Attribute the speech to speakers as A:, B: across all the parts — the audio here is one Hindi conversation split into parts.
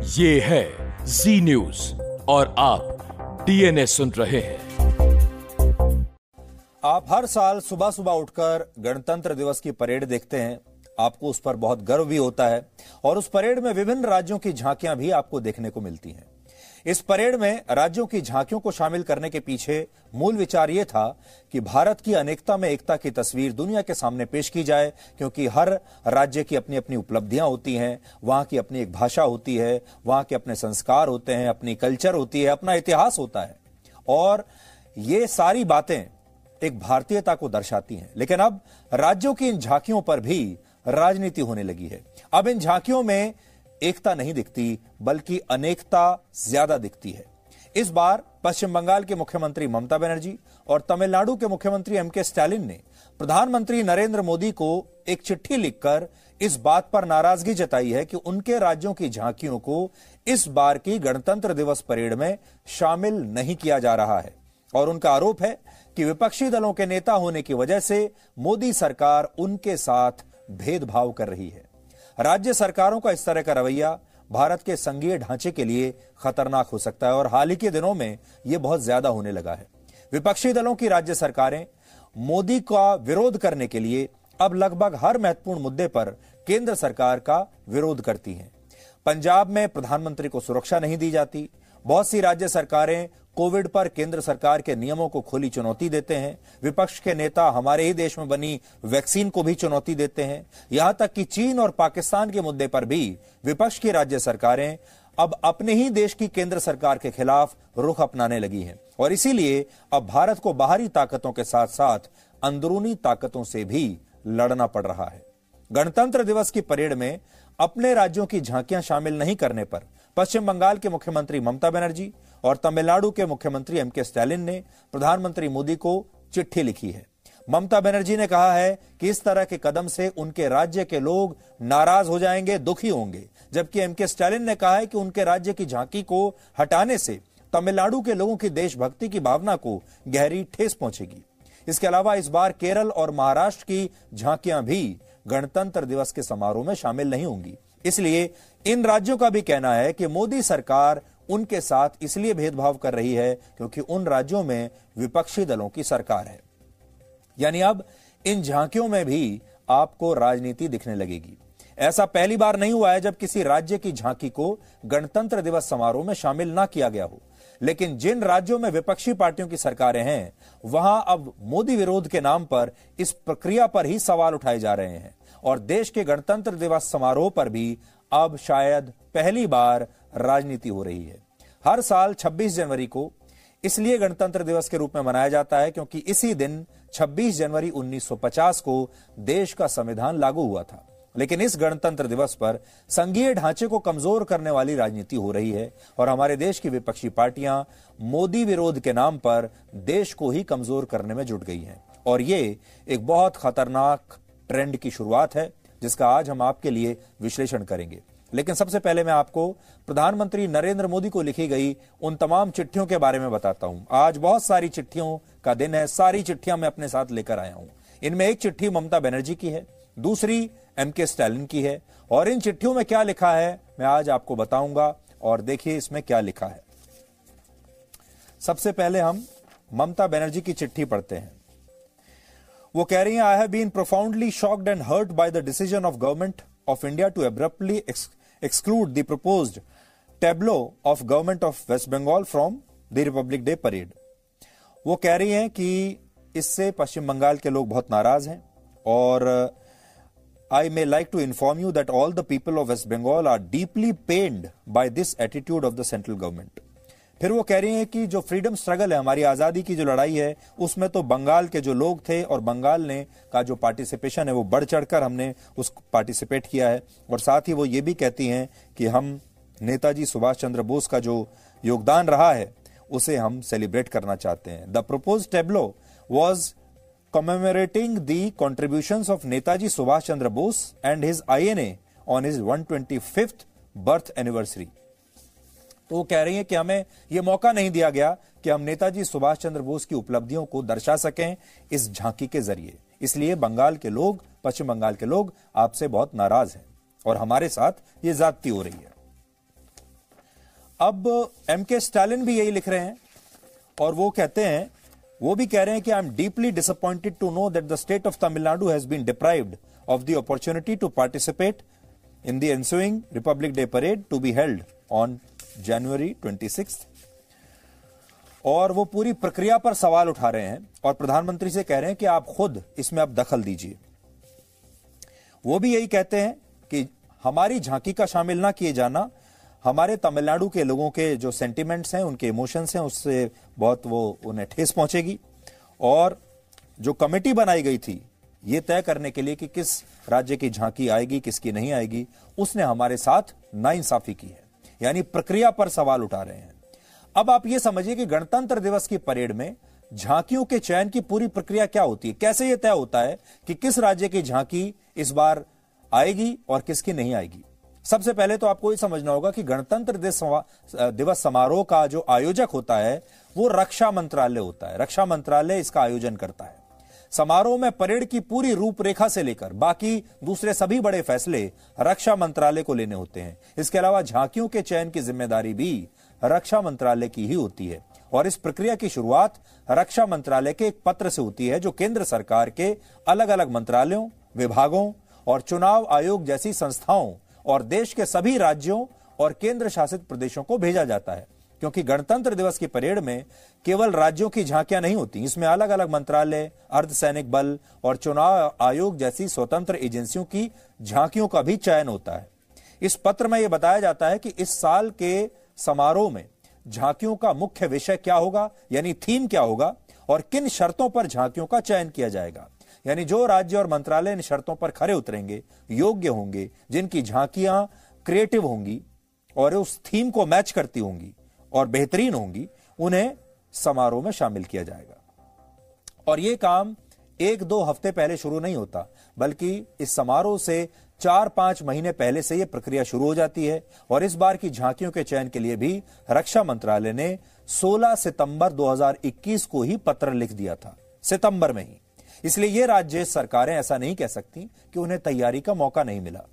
A: ये है जी न्यूज़ और आप डीएनए सुन रहे हैं।
B: आप हर साल सुबह सुबह उठकर गणतंत्र दिवस की परेड देखते हैं। आपको उस पर बहुत गर्व भी होता है और उस परेड में विभिन्न राज्यों की झांकियाँ भी आपको देखने को मिलती हैं। इस परेड में राज्यों की झांकियों को शामिल करने के पीछे मूल विचार यह था कि भारत की अनेकता में एकता की तस्वीर दुनिया के सामने पेश की जाए, क्योंकि हर राज्य की अपनी अपनी उपलब्धियाँ होती हैं, वहाँ की अपनी एक भाषा होती है, वहाँ के अपने संस्कार होते हैं, अपनी कल्चर होती है, अपना इतिहास होता है। और ये सारी बातें एक भारतीयता को दर्शाती हैं। लेकिन अब राज्यों की इन झांकियों पर भी राजनीति होने लगी है। अब इन झांकियों में एकता नहीं दिखती, बल्कि अनेकता ज़्यादा दिखती है। इस बार पश्चिम बंगाल के मुख्यमंत्री ममता बनर्जी और तमिलनाडु के मुख्यमंत्री एम के स्टैलिन ने प्रधानमंत्री नरेंद्र मोदी को एक चिट्ठी लिखकर इस बात पर नाराज़गी जताई है कि उनके राज्यों की झांकियों को इस बार की गणतंत्र दिवस परेड में शामिल नहीं किया जा रहा है। और उनका आरोप है कि विपक्षी दलों के नेता होने की वजह से मोदी सरकार उनके साथ भेदभाव कर रही है। राज्य सरकारों का इस तरह का रवैया भारत के संघीय ढांचे के लिए खतरनाक हो सकता है और हाल ही के दिनों में यह बहुत ज़्यादा होने लगा है। विपक्षी दलों की राज्य सरकारें मोदी का विरोध करने के लिए अब लगभग हर महत्वपूर्ण मुद्दे पर केंद्र सरकार का विरोध करती हैं। पंजाब में प्रधानमंत्री को सुरक्षा नहीं दी जाती। बहुत सी राज्य सरकारें कोविड पर केंद्र सरकार के नियमों को खुली चुनौती देते हैं। विपक्ष के नेता हमारे ही देश में बनी वैक्सीन को भी चुनौती देते हैं। यहाँ तक कि चीन और पाकिस्तान के मुद्दे पर भी विपक्ष की राज्य सरकारें अब अपने ही देश की केंद्र सरकार के खिलाफ रुख अपनाने लगी हैं। और इसीलिए अब भारत को बाहरी ताकतों के साथ साथ अंदरूनी ताकतों से भी लड़ना पड़ रहा है। गणतंत्र दिवस की परेड में अपने राज्यों की झांकियाँ शामिल नहीं करने पर पश्चिम बंगाल के मुख्यमंत्री ममता बनर्जी और तमिलनाडु के मुख्यमंत्री एम के स्टैलिन ने प्रधानमंत्री मोदी को चिट्ठी लिखी है। ममता बनर्जी ने कहा है कि इस तरह के कदम से उनके राज्य के लोग नाराज़ हो जाएँगे, दुखी होंगे। जबकि एम के स्टैलिन ने कहा है कि उनके राज्य की झांकी को हटाने से तमिलनाडु के लोगों की देशभक्ति की भावना को गहरी ठेस पहुंचेगी। इसके अलावा इस बार केरल और महाराष्ट्र की झांकियाँ भी गणतंत्र दिवस के समारोह में शामिल नहीं होंगी। इसलिए इन राज्यों का भी कहना है कि मोदी सरकार उनके साथ इसलिए भेदभाव कर रही है क्योंकि उन राज्यों में विपक्षी दलों की सरकार है। यानी अब इन झांकियों में भी आपको राजनीति दिखने लगेगी। ऐसा पहली बार नहीं हुआ है जब किसी राज्य की झांकी को गणतंत्र दिवस समारोह में शामिल ना किया गया हो। लेकिन जिन राज्यों में विपक्षी पार्टियों की सरकारें हैं, वहाँ अब मोदी विरोध के नाम पर इस प्रक्रिया पर ही सवाल उठाए जा रहे हैं। और देश के गणतंत्र दिवस समारोह पर भी अब शायद पहली बार राजनीति हो रही है। हर साल 26 जनवरी को इसलिए गणतंत्र दिवस के रूप में मनाया जाता है क्योंकि इसी दिन 26 जनवरी 1950 को देश का संविधान लागू हुआ था। लेकिन इस गणतंत्र दिवस पर संघीय ढांचे को कमज़ोर करने वाली राजनीति हो रही है और हमारे देश की विपक्षी पार्टियाँ मोदी विरोध के नाम पर देश को ही कमज़ोर करने में जुट गई हैं। और ये एक बहुत खतरनाक ट्रेंड की शुरुआत है, जिसका आज हम आपके लिए विश्लेषण करेंगे। लेकिन सबसे पहले मैं आपको प्रधानमंत्री नरेंद्र मोदी को लिखी गई उन तमाम चिट्ठियों के बारे में बताता हूँ। आज बहुत सारी चिट्ठियों का दिन है, सारी चिट्ठियाँ मैं अपने साथ लेकर आया हूँ। इनमें एक चिट्ठी ममता बनर्जी की है, दूसरी एम के स्टैलिन की है, और इन चिट्ठियों में क्या लिखा है, मैं आज आपको बताऊँगा, और देखिए इसमें क्या लिखा है। सबसे पहले हम ममता बनर्जी की चिट्ठी पढ़ते हैं। वो कह रही हैं I have been profoundly shocked and hurt by the decision of government of India to abruptly exclude the proposed tableau of government of West Bengal from the Republic Day parade. वो कह रही हैं कि इससे पश्चिम बंगाल के लोग बहुत नाराज़ हैं और I may like to inform you that all the people of West Bengal are deeply pained by this attitude of the central government फिर वो कह रही हैं कि जो फ्रीडम स्ट्रगल है, हमारी आज़ादी की जो लड़ाई है, उसमें तो बंगाल के जो लोग थे और बंगाल ने का जो पार्टिसिपेशन है, वो बढ़ चढ़कर हमने उस पार्टिसिपेट किया है और साथ ही वो ये भी कहती हैं कि हम नेताजी सुभाष चंद्र बोस का जो योगदान रहा है, उसे हम सेलिब्रेट करना चाहते हैं the propose tableau was commemorating the contributions of Netaji Subhash Chandra Bose and his INA on his 125th birth anniversary. तो वो कह रही है कि हमें यह मौका नहीं दिया गया कि हम नेताजी सुभाष चंद्र बोस की उपलब्धियों को दर्शा सकें इस झांकी के ज़रिए। इसलिए बंगाल के लोग, पश्चिम बंगाल के लोग आपसे बहुत नाराज़ हैं और हमारे साथ ये जाति हो रही है। अब एम के स्टालिन भी यही लिख रहे हैं और वो कहते हैं, वो भी कह रहे हैं कि I am deeply disappointed to know that the state of Tamil Nadu has been deprived of the opportunity to participate in the ensuing Republic Day parade to be held on January twenty और वो पूरी प्रक्रिया पर सवाल उठा रहे हैं और प्रधानमंत्री से कह रहे हैं कि आप खुद इसमें अब दखल दीजिए। वो भी यही कहते हैं कि हमारी झांकी का शामिल ना किए जाना, हमारे तमिलनाडु के लोगों के जो सेंटिमेंट्स हैं, उनके इमोशंस हैं, उससे बहुत वो उन्हें ठेस पहुंचेगी। और जो कमेटी बनाई गई थी, ये तय करने के लिए कि किस राज्य की झांकी आएगी, किसकी नहीं आएगी, उसने हमारे साथ नाइंसाफी की है। यानी प्रक्रिया पर सवाल उठा रहे हैं। अब आप ये समझिए कि गणतंत्र दिवस की परेड में झांकियों के चयन की पूरी प्रक्रिया क्या होती है? कैसे यह तय होता है कि किस राज्य की झांकी इस बार आएगी और किसकी नहीं आएगी? सबसे पहले तो आपको ये समझना होगा कि गणतंत्र दिवस समारोह का जो आयोजक होता है, वो रक्षा मंत्रालय होता है। रक्षा मंत्रालय इसका आयोजन करता है। समारोह में परेड की पूरी रूपरेखा से लेकर बाकी दूसरे सभी बड़े फैसले रक्षा मंत्रालय को लेने होते हैं। इसके अलावा झांकियों के चयन की ज़िम्मेदारी भी रक्षा मंत्रालय की ही होती है और इस प्रक्रिया की शुरुआत रक्षा मंत्रालय के एक पत्र से होती है जो केंद्र सरकार के अलग अलग मंत्रालयों, विभागों और चुनाव आयोग जैसी संस्थाओं और देश के सभी राज्यों और केंद्र शासित प्रदेशों को भेजा जाता है। क्योंकि गणतंत्र दिवस की परेड में केवल राज्यों की झांकियाँ नहीं होती, इसमें अलग अलग मंत्रालय, अर्धसैनिक बल और चुनाव आयोग जैसी स्वतंत्र एजेंसियों की झांकियों का भी चयन होता है। इस पत्र में यह बताया जाता है कि इस साल के समारोह में झांकियों का मुख्य विषय क्या होगा, यानी थीम क्या होगा और किन शर्तों पर झांकियों का चयन किया जाएगा। यानी जो राज्य और मंत्रालय इन शर्तों पर खरे उतरेंगे, योग्य होंगे, जिनकी झांकियाँ क्रिएटिव होंगी और उस थीम को मैच करती होंगी और बेहतरीन होंगी, उन्हें समारोह में शामिल किया जाएगा। और यह काम एक दो हफ़्ते पहले शुरू नहीं होता, बल्कि इस समारोह से चार पाँच महीने पहले से यह प्रक्रिया शुरू हो जाती है और इस बार की झांकियों के चयन के लिए भी रक्षा मंत्रालय ने 16 सितंबर 2021 को ही पत्र लिख दिया था, सितंबर में ही। इसलिए ये राज्य सरकारें ऐसा नहीं कह सकती कि उन्हें तैयारी का मौका नहीं मिला।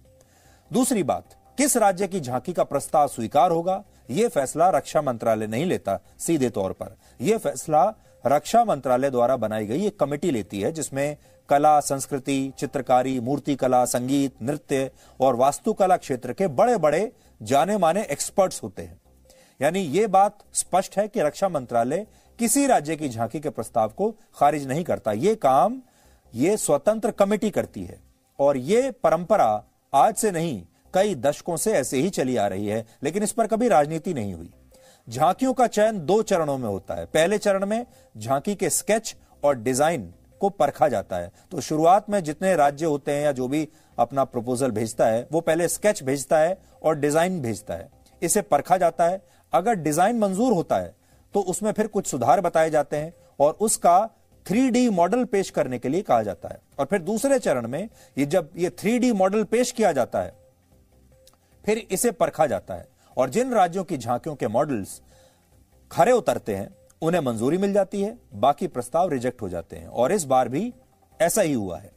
B: दूसरी बात किस राज्य की झांकी का प्रस्ताव स्वीकार होगा? यह फैसला रक्षा मंत्रालय नहीं लेता, सीधे तौर पर। यह फैसला रक्षा मंत्रालय द्वारा बनाई गई एक कमेटी लेती है, जिसमें कला, संस्कृति, चित्रकारी मूर्ति कला संगीत, नृत्य और वास्तुकला क्षेत्र के बड़े बड़े जाने माने एक्सपर्ट्स होते हैं। यानी यह बात स्पष्ट है कि रक्षा मंत्रालय किसी राज्य की झांकी के प्रस्ताव को खारिज नहीं करता। यह काम यह स्वतंत्र कमेटी करती है। और यह परंपरा आज से नहीं कई दशकों से ऐसे ही चली आ रही है, लेकिन इस पर कभी राजनीति नहीं हुई। झांकियों का चयन दो चरणों में होता है। पहले चरण में झांकी के स्केच और डिज़ाइन को परखा जाता है। तो शुरुआत में जितने राज्य होते हैं या जो भी अपना प्रपोजल भेजता है, वो पहले स्केच भेजता है और डिज़ाइन भेजता है। इसे परखा जाता है। अगर डिज़ाइन मंजूर होता है तो उसमें फिर कुछ सुधार बताए जाते हैं और उसका थ्री मॉडल पेश करने के लिए कहा जाता है। और फिर दूसरे चरण में ये जब ये थ्री मॉडल पेश किया जाता है फिर इसे परखा जाता है। और जिन राज्यों की झांकियों के मॉडल्स खरे उतरते हैं, उन्हें मंजूरी मिल जाती है, बाकी प्रस्ताव रिजेक्ट हो जाते हैं। और इस बार भी ऐसा ही हुआ है।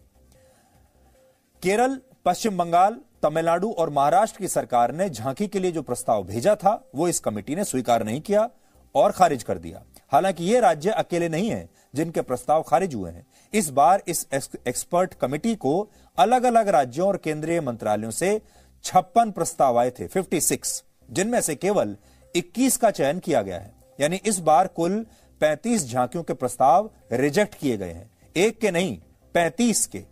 B: केरल, पश्चिम बंगाल, तमिलनाडु और महाराष्ट्र की सरकार ने झांकी के लिए जो प्रस्ताव भेजा था, वो इस कमेटी ने स्वीकार नहीं किया और खारिज कर दिया। हालाँकि ये राज्य अकेले नहीं है, जिनके प्रस्ताव खारिज हुए हैं। इस बार इस एक्सपर्ट कमेटी को अलग अलग राज्यों और केंद्रीय मंत्रालयों से छप्पन प्रस्ताव आए थे 56 जिनमें से केवल 21 का चयन किया गया है। यानी इस बार कुल 35 झांकियों के प्रस्ताव रिजेक्ट किए गए हैं। एक के नहीं 35 के।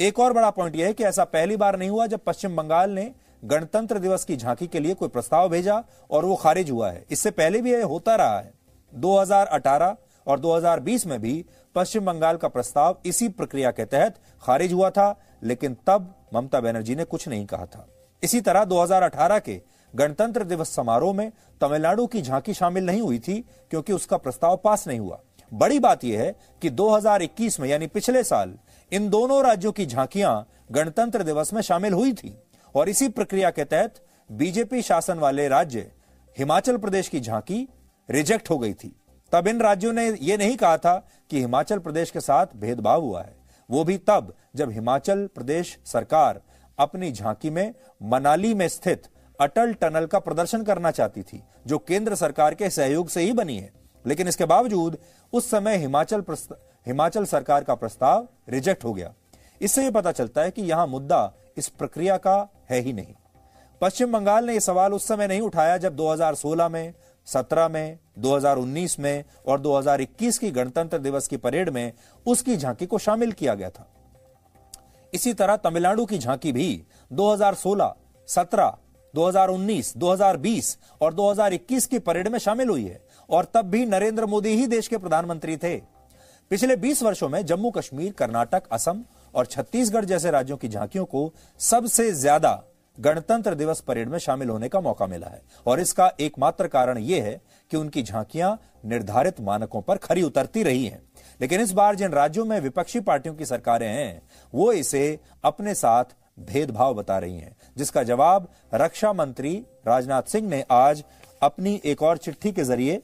B: एक और बड़ा पॉइंट यह है कि ऐसा पहली बार नहीं हुआ जब पश्चिम बंगाल ने गणतंत्र दिवस की झांकी के लिए कोई प्रस्ताव भेजा और वो खारिज हुआ है। इससे पहले भी यह होता रहा है। 2018 और 2020 में भी पश्चिम बंगाल का प्रस्ताव इसी प्रक्रिया के तहत खारिज हुआ था। लेकिन तब ममता बनर्जी ने कुछ नहीं कहा था। इसी तरह 2018 के गणतंत्र दिवस समारोह में तमिलनाडु की झांकी शामिल नहीं हुई थी, क्योंकि उसका प्रस्ताव पास नहीं हुआ। बड़ी बात यह है कि 2021 में, यानी पिछले साल, इन दोनों राज्यों की झांकियाँ गणतंत्र दिवस में शामिल हुई थी। और इसी प्रक्रिया के तहत बीजेपी शासन वाले राज्य, हिमाचल प्रदेश की झांकी रिजेक्ट हो गई थी। तब इन राज्यों ने यह नहीं कहा था कि हिमाचल प्रदेश के साथ भेदभाव हुआ है। वो भी तब जब हिमाचल प्रदेश सरकार अपनी झांकी में, मनाली में स्थित अटल टनल का प्रदर्शन करना चाहती थी, जो केंद्र सरकार के सहयोग से ही बनी है। लेकिन इसके बावजूद, उस समय हिमाचल हिमाचल सरकार का प्रस्ताव रिजेक्ट हो गया। इससे यह पता चलता है कि यहाँ मुद्दा इस प्रक्रिया का है ही नहीं। पश्चिम बंगाल ने यह सवाल उस समय नहीं उठाया जब 2016 में 17 में 2019 में और 2021 की गणतंत्र दिवस की परेड में उसकी झांकी को शामिल किया गया था। इसी तरह तमिलनाडु की झांकी भी 2016, 17, 2019, 2020 और 2021 की परेड में शामिल हुई है और तब भी नरेंद्र मोदी ही देश के प्रधानमंत्री थे। पिछले 20 वर्षों में जम्मू कश्मीर कर्नाटक असम और छत्तीसगढ़ जैसे राज्यों की झांकियों को सबसे ज़्यादा गणतंत्र दिवस परेड में शामिल होने का मौका मिला है और इसका एकमात्र कारण यह है कि उनकी झांकियाँ निर्धारित मानकों पर खरी उतरती रही हैं। लेकिन इस बार जिन राज्यों में विपक्षी पार्टियों की सरकारें हैं, वो इसे अपने साथ भेदभाव बता रही हैं, जिसका जवाब रक्षा मंत्री राजनाथ सिंह ने आज अपनी एक और चिट्ठी के ज़रिए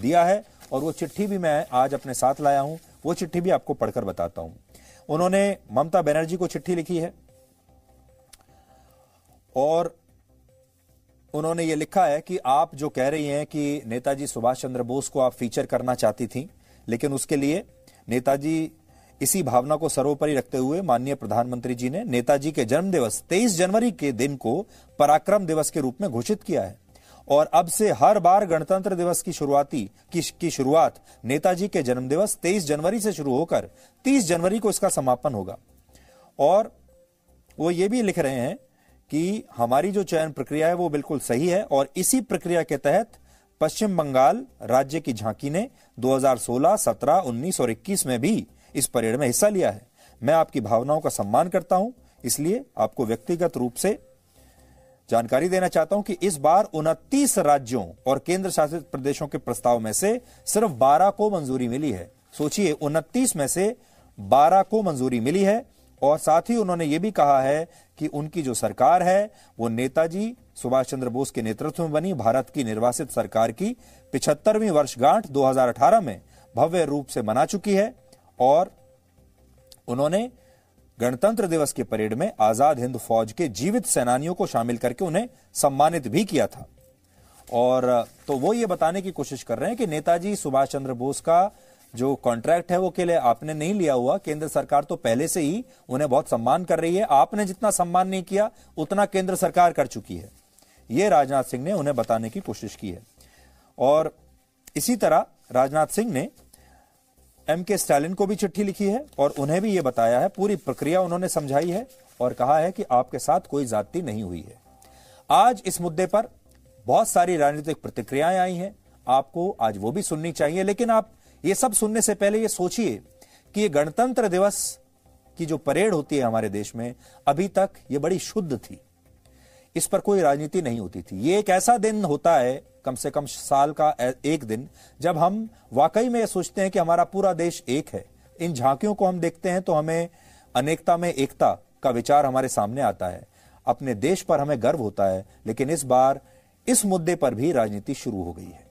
B: दिया है और वो चिट्ठी भी मैं आज अपने साथ लाया हूँ। वो चिट्ठी भी आपको पढ़कर बताता हूँ। उन्होंने ममता बनर्जी को चिट्ठी लिखी है। और उन्होंने ये लिखा है कि आप जो कह रही हैं कि नेताजी सुभाष चंद्र बोस को आप फीचर करना चाहती थी लेकिन उसके लिए नेताजी इसी भावना को सर्वोपरि रखते हुए माननीय प्रधानमंत्री जी ने नेताजी के जन्म दिवस 23 जनवरी के दिन को पराक्रम दिवस के रूप में घोषित किया है। और अब से हर बार गणतंत्र दिवस की शुरुआती की, की शुरुआत नेताजी के जन्म दिवस 23 जनवरी से शुरू होकर 30 जनवरी को इसका समापन होगा। और वो ये भी लिख रहे हैं कि हमारी जो चयन प्रक्रिया है वो बिल्कुल सही है और इसी प्रक्रिया के तहत पश्चिम बंगाल राज्य की झांकी ने 2016, 17, 19 और 21 में भी इस परेड में हिस्सा लिया है। मैं आपकी भावनाओं का सम्मान करता हूँ इसलिए आपको व्यक्तिगत रूप से जानकारी देना चाहता हूँ कि इस बार उनतीस राज्यों और केंद्र शासित प्रदेशों के प्रस्ताव में से सिर्फ़ 12 को मंजूरी मिली है। सोचिए उनतीस में से 12 को मंजूरी मिली है और साथ ही उन्होंने ये भी कहा है कि उनकी जो सरकार है, वो नेताजी सुभाष चंद्र बोस के नेतृत्व में बनी, भारत की निर्वासित सरकार की पिछहत्तरवीं वर्षगांठ 2018 में भव्य रूप से मना चुकी है और उन्होंने गणतंत्र दिवस के परेड में आज़ाद हिंद फौज के जीवित सेनानियों को शामिल करके उन्हें सम्मानित भी किया था। और तो वो ये बताने की कोशिश कर रहे हैं कि नेताजी सुभाष चंद्र बोस का जो कॉन्ट्रैक्ट है वो लिए आपने नहीं लिया हुआ, केंद्र सरकार तो पहले से ही उन्हें बहुत सम्मान कर रही है। आपने जितना सम्मान नहीं किया, उतना केंद्र सरकार कर चुकी है। ये राजनाथ सिंह ने उन्हें बताने की कोशिश की है। और इसी तरह राजनाथ सिंह ने एम के स्टालिन को भी चिट्ठी लिखी है और उन्हें भी यह बताया है। पूरी प्रक्रिया उन्होंने समझाई है और कहा है कि आपके साथ कोई जाति नहीं हुई है। आज इस मुद्दे पर बहुत सारी राजनीतिक प्रतिक्रियाएँ आई हैं। आपको आज वो भी सुननी चाहिए, लेकिन आप ये सब सुनने से पहले ये सोचिए कि ये गणतंत्र दिवस की जो परेड होती है हमारे देश में, अभी तक ये बड़ी शुद्ध थी। इस पर कोई राजनीति नहीं होती थी। ये एक ऐसा दिन होता है, कम से कम साल का एक दिन, जब हम वाकई में सोचते हैं कि हमारा पूरा देश एक है। इन झांकियों को हम देखते हैं तो हमें अनेकता में एकता का विचार हमारे सामने आता है। अपने देश पर हमें गर्व होता है, लेकिन इस बार इस मुद्दे पर भी राजनीति शुरू हो गई है।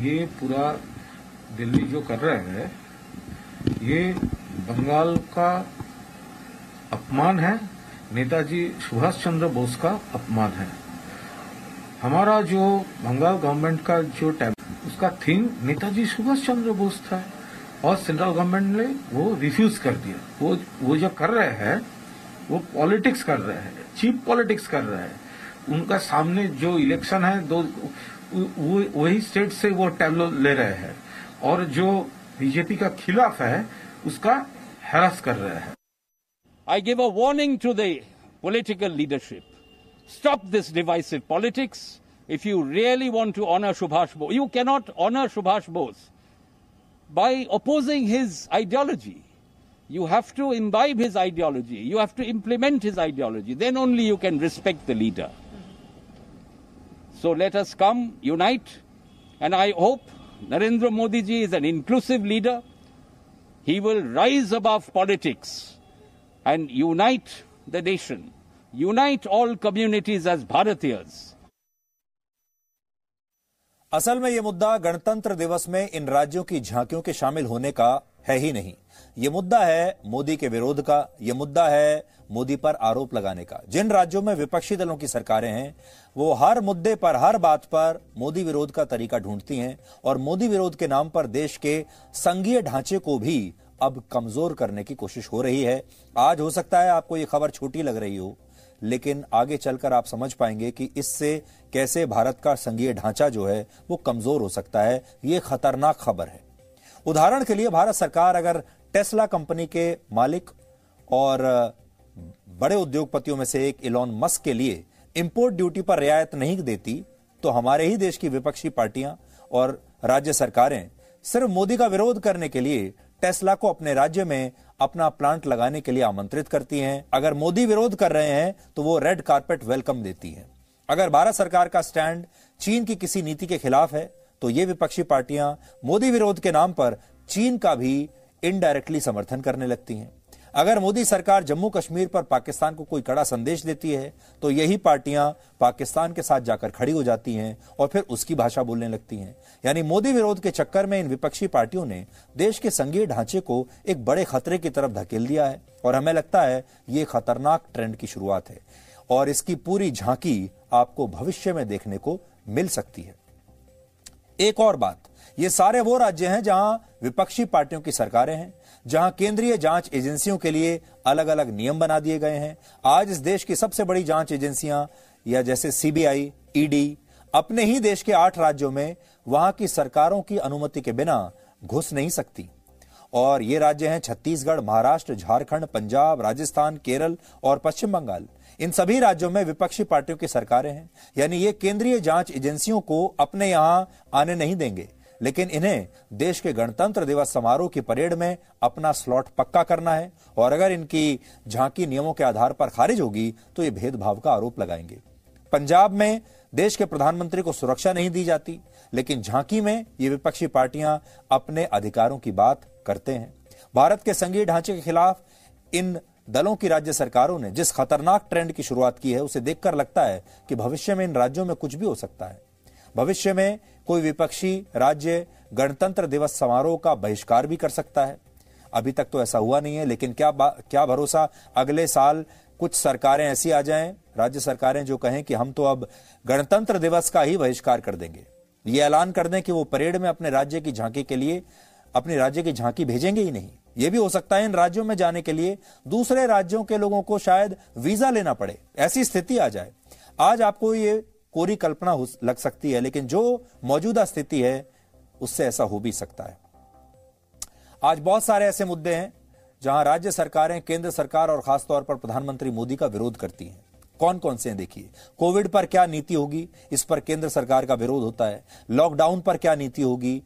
C: ये पूरा दिल्ली जो कर रहे हैं, ये बंगाल का अपमान है, नेताजी सुभाष चंद्र बोस का अपमान है। हमारा जो बंगाल गवर्नमेंट का जो टैब, उसका थीम नेताजी सुभाष चंद्र बोस था, और सेंट्रल गवर्नमेंट ने वो रिफ्यूज कर दिया। वो वो जो कर रहे हैं, वो पॉलिटिक्स कर रहे हैं चीप पॉलिटिक्स कर रहे हैं। उनका सामने जो इलेक्शन है, दो वही स्टेट से वो टैबलो ले रहे हैं। और जो बीजेपी का खिलाफ है, उसका हैरस कर रहे हैं।
D: I give a warning to the political leadership stop this divisive politics if you really want to honour Subhash Bose you cannot honour Subhash Bose by opposing his ideology you have to imbibe his ideology you have to implement his ideology then only you can respect the leader So let us come, unite, and I hope Narendra Modi ji is an inclusive leader. He will rise above politics and unite the nation, unite all communities as Bharatiyas.
B: असल में यह मुद्दा गणतंत्र दिवस में इन राज्यों की झांकियों के शामिल होने का है ही नहीं ये मुद्दा है मोदी के विरोध का यह मुद्दा है मोदी पर आरोप लगाने का। जिन राज्यों में विपक्षी दलों की सरकारें हैं, वो हर मुद्दे पर, हर बात पर मोदी विरोध का तरीका ढूंढती हैं और मोदी विरोध के नाम पर देश के संघीय ढांचे को भी अब कमज़ोर करने की कोशिश हो रही है। आज हो सकता है आपको ये खबर छोटी लग रही हो, लेकिन आगे चलकर आप समझ पाएँगे कि इससे कैसे भारत का संघीय ढांचा जो है, वो कमज़ोर हो सकता है। ये खतरनाक खबर है। उदाहरण के लिए भारत सरकार अगर टेस्ला कंपनी के मालिक और बड़े उद्योगपतियों में से एक इलॉन मस्क के लिए इंपोर्ट ड्यूटी पर रियायत नहीं देती तो हमारे ही देश की विपक्षी पार्टियाँ और राज्य सरकारें सिर्फ़ मोदी का विरोध करने के लिए टेस्ला को अपने राज्य में अपना प्लांट लगाने के लिए आमंत्रित करती हैं। अगर मोदी विरोध कर रहे हैं तो वो रेड कारपेट वेलकम देती हैं। अगर भारत सरकार का स्टैंड चीन की किसी नीति के खिलाफ है तो ये विपक्षी पार्टियाँ मोदी विरोध के नाम पर चीन का भी इनडायरेक्टली समर्थन करने लगती हैं। अगर मोदी सरकार जम्मू कश्मीर पर पाकिस्तान को कोई कड़ा संदेश देती है तो यही पार्टियाँ पाकिस्तान के साथ जाकर खड़ी हो जाती हैं और फिर उसकी भाषा बोलने लगती हैं। यानी मोदी विरोध के चक्कर में इन विपक्षी पार्टियों ने देश के संघीय ढांचे को एक बड़े खतरे की तरफ़ धकेल दिया है, और हमें लगता है ये खतरनाक ट्रेंड की शुरुआत है, और इसकी पूरी झांकी आपको भविष्य में देखने को मिल सकती है। एक और बात, ये सारे वो राज्य हैं जहाँ विपक्षी पार्टियों की सरकारें हैं जहाँ केंद्रीय जाँच एजेंसियों के लिए अलग अलग नियम बना दिए गए हैं। आज इस देश की सबसे बड़ी जाँच एजेंसियाँ, या जैसे सीबीआई, ईडी, अपने ही देश के आठ राज्यों में वहाँ की सरकारों की अनुमति के बिना घुस नहीं सकती। और ये राज्य हैं छत्तीसगढ़, महाराष्ट्र, झारखंड, पंजाब, राजस्थान, केरल और पश्चिम बंगाल। इन सभी राज्यों में विपक्षी पार्टियों की सरकारें हैं। यानी ये केंद्रीय जाँच एजेंसियों को अपने यहाँ आने नहीं देंगे। लेकिन इन्हें देश के गणतंत्र दिवस समारोह की परेड में अपना स्लॉट पक्का करना है और अगर इनकी झांकी नियमों के आधार पर खारिज होगी तो ये भेदभाव का आरोप लगाएँगे। पंजाब में देश के प्रधानमंत्री को सुरक्षा नहीं दी जाती, लेकिन झांकी में ये विपक्षी पार्टियाँ अपने अधिकारों की बात करते हैं। भारत के संघीय ढांचे के खिलाफ इन दलों की राज्य सरकारों ने जिस खतरनाक ट्रेंड की शुरुआत की है, उसे देखकर लगता है कि भविष्य में इन राज्यों में कुछ भी हो सकता है। भविष्य में कोई विपक्षी राज्य गणतंत्र दिवस समारोह का बहिष्कार भी कर सकता है। अभी तक तो ऐसा हुआ नहीं है, लेकिन क्या क्या भरोसा अगले साल कुछ सरकारें ऐसी आ जाएँ, राज्य सरकारें जो कहें कि हम तो अब गणतंत्र दिवस का ही बहिष्कार कर देंगे। ये ऐलान कर दें कि वो परेड में अपने राज्य की झांकी के लिए, अपने राज्य की झांकी भेजेंगे ही नहीं। ये भी हो सकता है इन राज्यों में जाने के लिए दूसरे राज्यों के लोगों को शायद वीज़ा लेना पड़े। ऐसी स्थिति आ जाए। आज आपको ये कोरी कल्पना लग सकती है, लेकिन जो मौजूदा स्थिति है, उससे ऐसा हो भी सकता है। आज बहुत सारे ऐसे मुद्दे हैं, जहाँ राज्य सरकारें केंद्र सरकार और खासतौर पर प्रधानमंत्री मोदी का विरोध करती हैं। कौन कौन से हैं देखिए। कोविड पर क्या नीति होगी, इस पर केंद्र सरकार का विरोध होता है। लॉकडाउन पर क्या नीति होगी,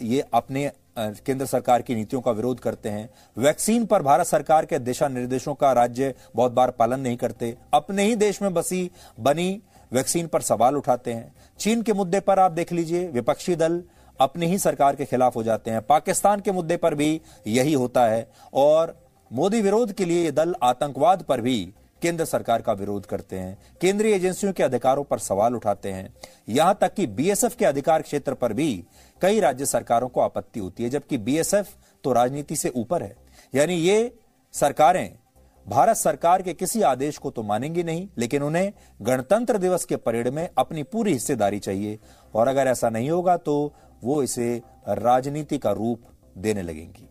B: ये अपने केंद्र सरकार की नीतियों का विरोध करते हैं। वैक्सीन पर भारत सरकार के दिशा निर्देशों का राज्य बहुत बार पालन नहीं करते। अपने ही देश में बसी, बनी वैक्सीन पर सवाल उठाते हैं। चीन के मुद्दे पर आप देख लीजिए, विपक्षी दल अपनी ही सरकार के खिलाफ हो जाते हैं। पाकिस्तान के मुद्दे पर भी यही होता है और मोदी विरोध के लिए दल आतंकवाद पर भी केंद्र सरकार का विरोध करते हैं। केंद्रीय एजेंसियों के अधिकारों पर सवाल उठाते हैं। यहाँ तक कि बीएसएफ के अधिकार क्षेत्र पर भी कई राज्य सरकारों को आपत्ति होती है, जबकि बीएसएफ तो राजनीति से ऊपर है। यानी ये सरकारें भारत सरकार के किसी आदेश को तो मानेंगे नहीं, लेकिन उन्हें गणतंत्र दिवस के परेड में अपनी पूरी हिस्सेदारी चाहिए। और अगर ऐसा नहीं होगा तो वो इसे राजनीति का रूप देने लगेंगी।